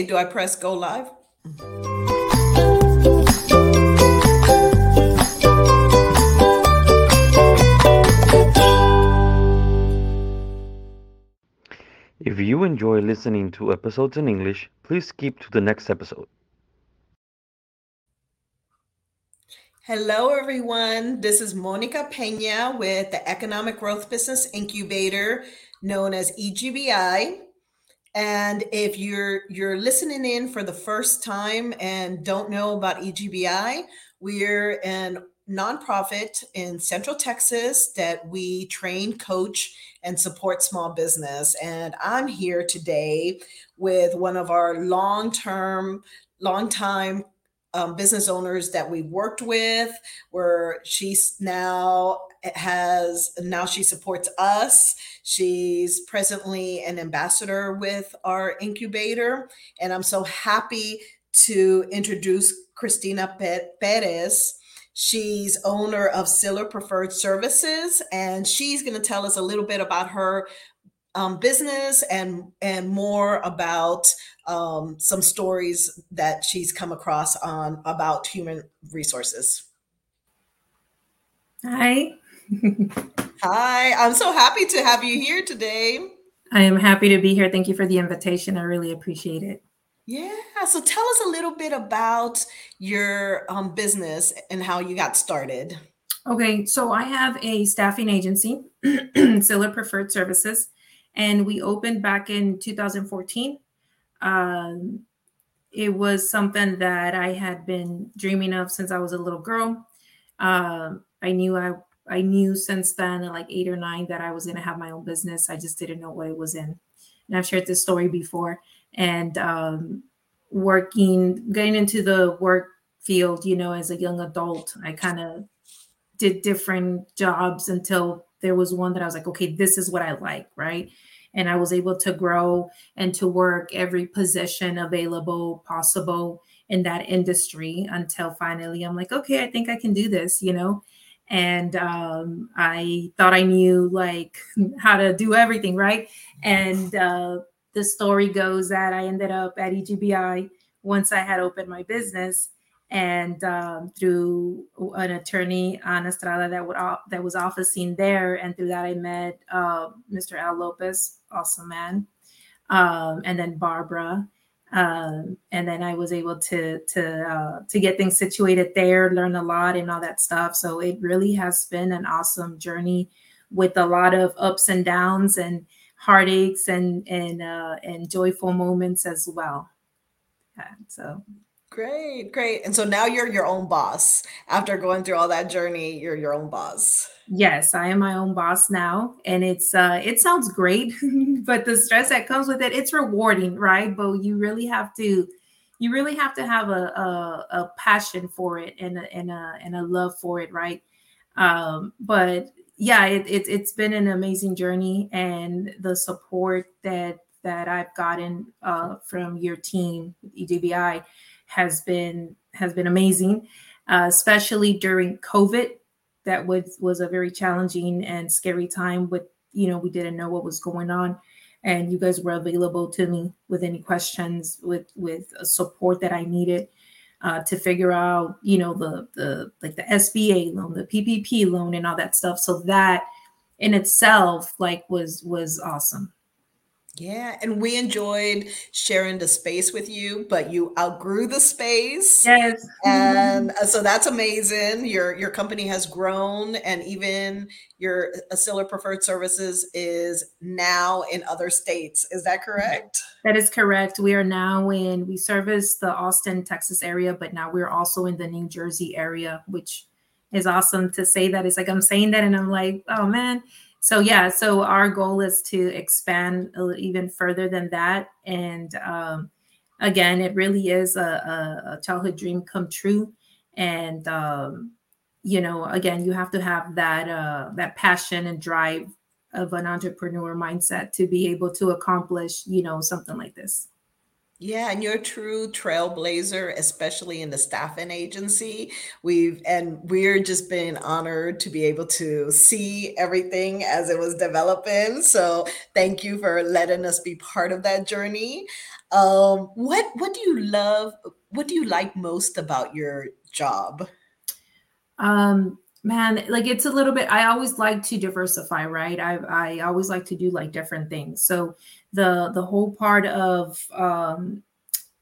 do I press go live? If you enjoy listening to episodes in English, please skip to the next episode. Hello, everyone. This is Monica Pena with the Economic Growth Business Incubator, known as EGBI. And if you're you're listening in for the first time and don't know about EGBI, we're an nonprofit in Central Texas that we train, coach, and support small business. And I'm here today with one of our long-term, long-time um, business owners that we worked with, where she's now has now she supports us. She's presently an ambassador with our incubator, and I'm so happy to introduce Christina Perez. She's owner of Siller Preferred Services, and she's going to tell us a little bit about her um, business and and more about um, some stories that she's come across on about human resources. Hi. Hi, I'm so happy to have you here today. I am happy to be here. Thank you for the invitation. I really appreciate it. Yeah, so tell us a little bit about your um, business and how you got started. Okay, so I have a staffing agency, Siller Preferred Services, and we opened back in 2014. Um, it was something that I had been dreaming of since I was a little girl. Uh, I knew I I knew since then, like eight or nine, that I was going to have my own business. I just didn't know what it was in. And I've shared this story before. And um, working, getting into the work field, you know, as a young adult, I kind of did different jobs until there was one that I was like, okay, this is what I like, right? And I was able to grow and to work every position available possible in that industry until finally I'm like, okay, I think I can do this, you know? And um, I thought I knew like how to do everything right. And uh, the story goes that I ended up at EGBI once I had opened my business, and um, through an attorney on Estrada that would that was officing there, and through that I met uh, Mr. Al Lopez, awesome man, um, and then Barbara um, and then I was able to to uh, to get things situated there, learn a lot, and all that stuff. So it really has been an awesome journey with a lot of ups and downs and heartaches and and uh, and joyful moments as well. Yeah, so great, great. And so now you're your own boss. After going through all that journey, you're your own boss. Yes, I am my own boss now, and it's uh it sounds great, but the stress that comes with it, it's rewarding, right? But you really have to you really have to have a a, a passion for it and a, and a and a love for it, right? Um, but yeah, it, it it's been an amazing journey, and the support that that I've gotten uh, from your team, EGBI, has been has been amazing, uh, especially during COVID. That was was a very challenging and scary time with you know we didn't know what was going on. And you guys were available to me with any questions with with support that i needed uh, to figure out you know the the like the sba loan the ppp loan and all that stuff. So that in itself like was was awesome yeah, and we enjoyed sharing the space with you, but you outgrew the space. Yes. And uh, so that's amazing. Your your company has grown and even your Siller Preferred Services is now in other states. Is that correct? That is correct. We are now in we service the Austin, Texas area, but now we're also in the New Jersey area, which is awesome to say that. It's like I'm saying that and I'm like, oh man, so yeah so our goal is to expand even further than that. And um, again it really is a, a, childhood dream come true. And um, you know again you have to have that uh, that passion and drive of an entrepreneur mindset to be able to accomplish you know something like this Yeah, and you're a true trailblazer, especially in the staffing agency. We've and we're just been honored to be able to see everything as it was developing. So thank you for letting us be part of that journey. Um, what what do you love? What do you like most about your job? Um, man, like it's a little bit. I always like to diversify, right? I I always like to do like different things. So the the whole part of um,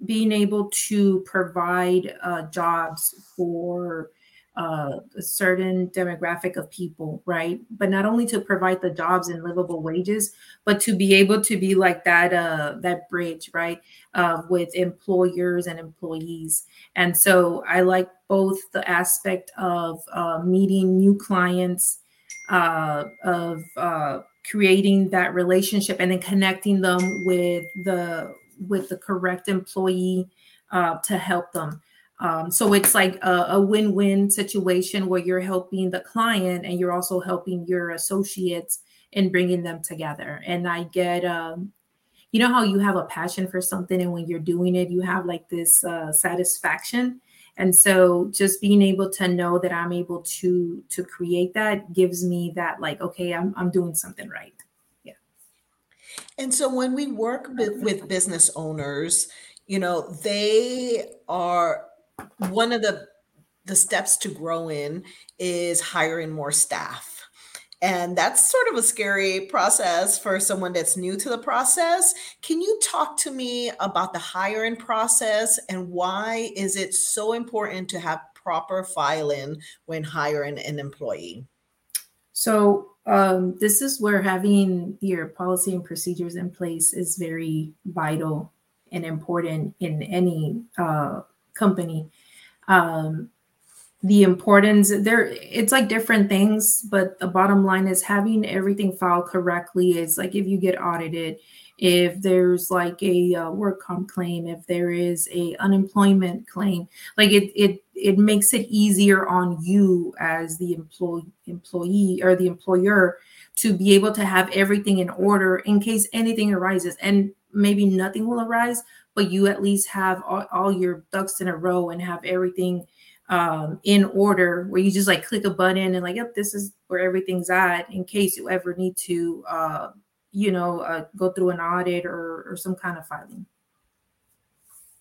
being able to provide uh, jobs for uh, a certain demographic of people, right? But not only to provide the jobs and livable wages, but to be able to be like that uh, that bridge, right, uh, with employers and employees. And so I like both the aspect of uh, meeting new clients, uh, of uh, creating that relationship, and then connecting them with the with the correct employee to help them. Um, so it's like a, a, win-win situation where you're helping the client and you're also helping your associates in bringing them together. And I get, um, you know, how you have a passion for something, and when you're doing it, you have like this uh, satisfaction. And so, just being able to know that I'm able to to create that gives me that like, okay, I'm I'm doing something right. Yeah. And so, when we work with business owners, you know, they are one of the the steps to grow in is hiring more staff. And that's sort of a scary process for someone that's new to the process. Can you talk to me about the hiring process and why is it so important to have proper filing when hiring an employee? So, um, this is where having your policy and procedures in place is very vital and important in any uh, company. Um, the importance there it's like different things but the bottom line is having everything filed correctly is like if you get audited if there's like a uh, work comp claim if there is a unemployment claim like it it it makes it easier on you as the employee employee or the employer to be able to have everything in order in case anything arises. And maybe nothing will arise but you at least have all, all your ducks in a row and have everything um, in order where you just like click a button and like, yep, this is where everything's at in case you ever need to, uh, you know, uh, go through an audit or, or some kind of filing.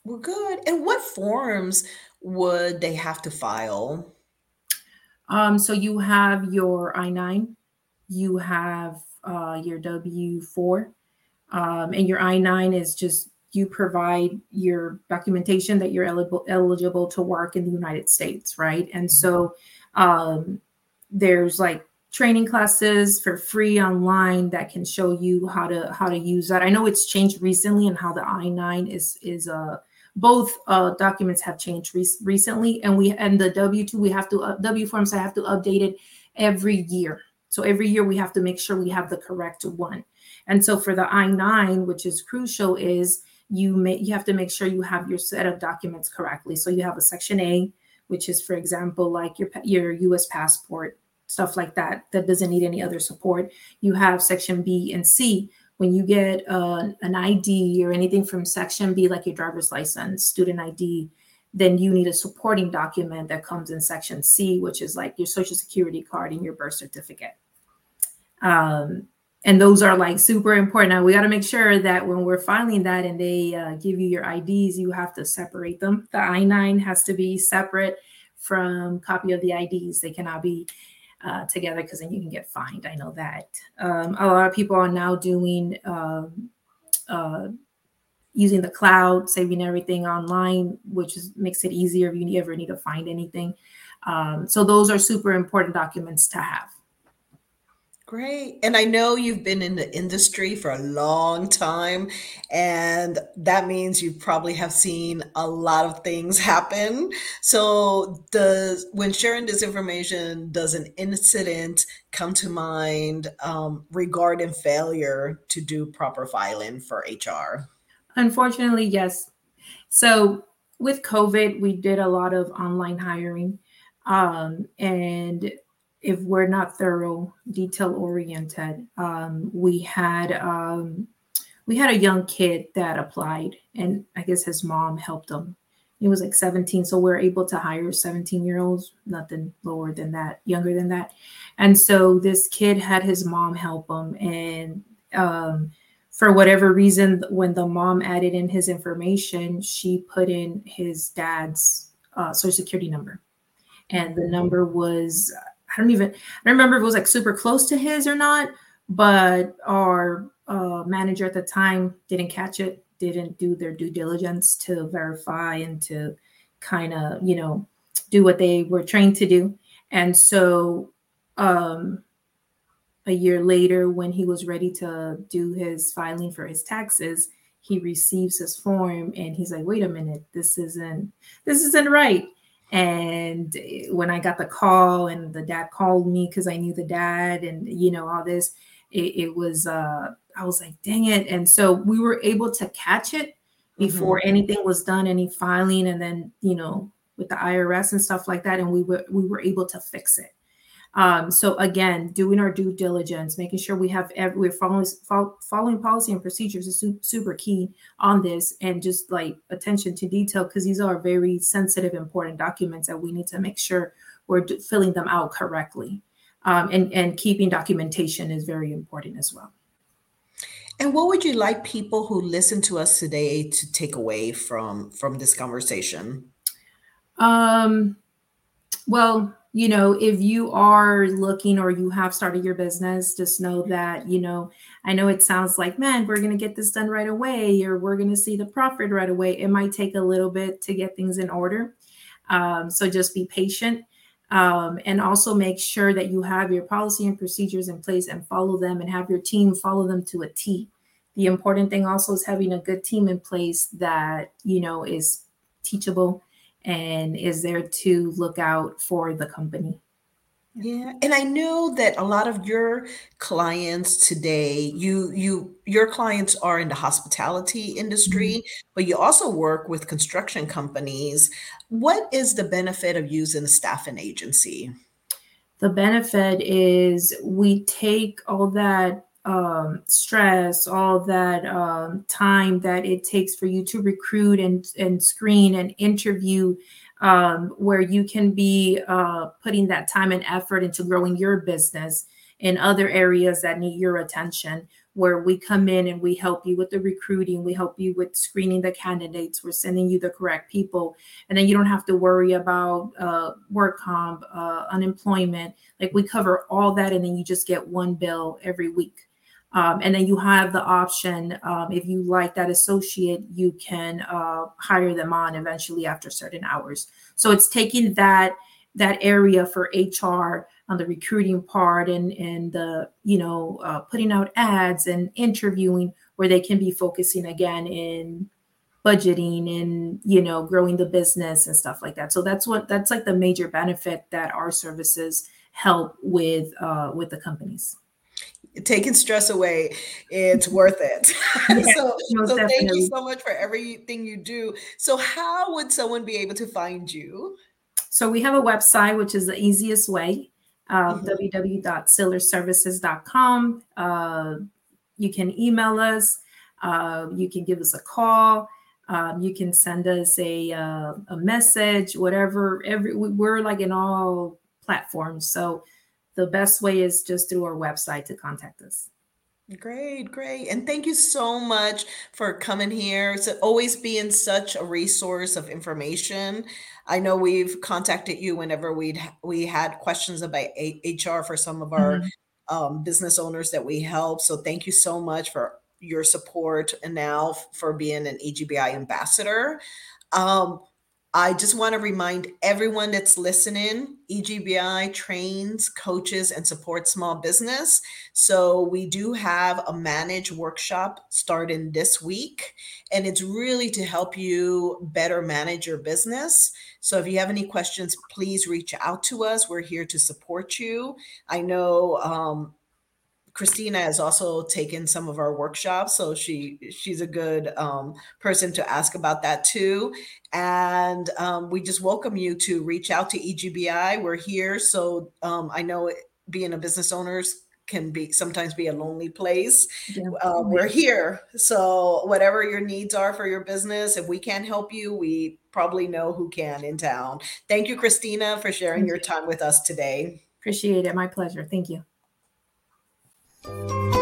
Well, good. And what forms would they have to file? Um, so you have your I 9, you have uh, your W 4, um, and your I 9 is just you provide your documentation that you're eligible eligible to work in the United States, right? And so um, there's like training classes for free online that can show you how to how to use that. I know it's changed recently and how the I-9 is is uh both uh, documents have changed re- recently and we and the W2 we have to uh, W forms I have to update it every year. So every year we have to make sure we have the correct one. And so for the I-9, which is crucial, is you may you have to make sure you have your set of documents correctly. So you have a section A, which is, for example, like your your U.S. passport, stuff like that, that doesn't need any other support. You have section B and C. When you get uh, an ID or anything from section B, like your driver's license, student ID, then you need a supporting document that comes in section C, which is like your social security card and your birth certificate. Um, and those are like super important. Now we got to make sure that when we're filing that and they uh, give you your IDs, you have to separate them. The I nine has to be separate from copy of the IDs. They cannot be uh, together because then you can get fined. I know that. Um, a lot of people are now doing um, uh, using the cloud, saving everything online, which is, makes it easier if you ever need to find anything. Um, so those are super important documents to have. Great. And I know you've been in the industry for a long time, and that means you probably have seen a lot of things happen. So, does when sharing this information, does an incident come to mind um, regarding failure to do proper filing for HR? Unfortunately, yes. So, with COVID, we did a lot of online hiring. Um, and if we're not thorough, detail oriented. Um, we had um, we had a young kid that applied, and I guess his mom helped him. He was like 17, so we're able to hire 17 year olds, nothing lower than that, younger than that. And so this kid had his mom help him, and um, for whatever reason, when the mom added in his information, she put in his dad's uh, social security number, and the number was don't even I remember if it was like super close to his or not, but our uh, manager at the time didn't catch it, didn't do their due diligence to verify and to kind of, you know, do what they were trained to do. And so um, a year later, when he was ready to do his filing for his taxes, he receives his form and he's like, wait a minute, this isn't this isn't right. And when I got the call and the dad called me because I knew the dad and you know all this, it, it was uh I was like, dang it. And so we were able to catch it before mm-hmm. anything was done, any filing, and then, you know, with the IRS and stuff like that. And we were we were able to fix it. Um, so again, doing our due diligence, making sure we have every, we're following following policy and procedures is super key on this, and just like attention to detail because these are very sensitive, important documents that we need to make sure we're filling them out correctly. Um, and and keeping documentation is very important as well. And what would you like people who listen to us today to take away from from this conversation? Um, well, you know, if you are looking or you have started your business, just know that, you know, I know it sounds like, man, we're going to get this done right away or we're going to see the profit right away. It might take a little bit to get things in order. Um, so just be patient. Um, and also make sure that you have your policy and procedures in place and follow them and have your team follow them to a T. The important thing also is having a good team in place that, you know, is teachable and is there to look out for the company. Yeah, and I know that a lot of your clients today, you you your clients are in the hospitality industry, mm-hmm. but you also work with construction companies. What is the benefit of using a staffing agency? The benefit is we take all that um, stress, all that um, time that it takes for you to recruit and, and screen and interview, um, where you can be uh, putting that time and effort into growing your business in other areas that need your attention. Where we come in and we help you with the recruiting, we help you with screening the candidates, we're sending you the correct people, and then you don't have to worry about uh, work comp, uh, unemployment. Like we cover all that, and then you just get one bill every week. Um, and then you have the option, um, if you like that associate, you can uh, hire them on eventually after certain hours. So it's taking that that area for HR on the recruiting part and and the you know uh, putting out ads and interviewing where they can be focusing again in budgeting and you know growing the business and stuff like that. So that's what that's like the major benefit that our services help with uh, with the companies taking stress away it's worth it. Yeah, so, so thank you so much for everything you do. So how would someone be able to find you? So we have a website which is the easiest way uh, mm-hmm. www.sillerservices.com uh, you can email us uh, you can give us a call um, you can send us a, uh, a message whatever every we're like in all platforms. So the best way is just through our website to contact us. Great, great. And thank you so much for coming here. It's always being such a resource of information. I know we've contacted you whenever we'd we had questions about HR for some of our mm-hmm. um, business owners that we help. So thank you so much for your support and now for being an EGBI ambassador. Um, I just want to remind everyone that's listening EGBI trains, coaches, and supports small business. So we do have a manage workshop starting this week, and it's really to help you better manage your business. So if you have any questions, please reach out to us. We're here to support you. I know um, Christina has also taken some of our workshops, so she she's a good um, person to ask about that too. And um, we just welcome you to reach out to EGBI. We're here, so um, I know being a business owners can be sometimes be a lonely place. Yeah. Uh, we're here. So, whatever your needs are for your business, if we can't help you, we probably know who can in town. Thank you, Christina, for sharing your time with us today. Appreciate it. My pleasure. Thank you. Música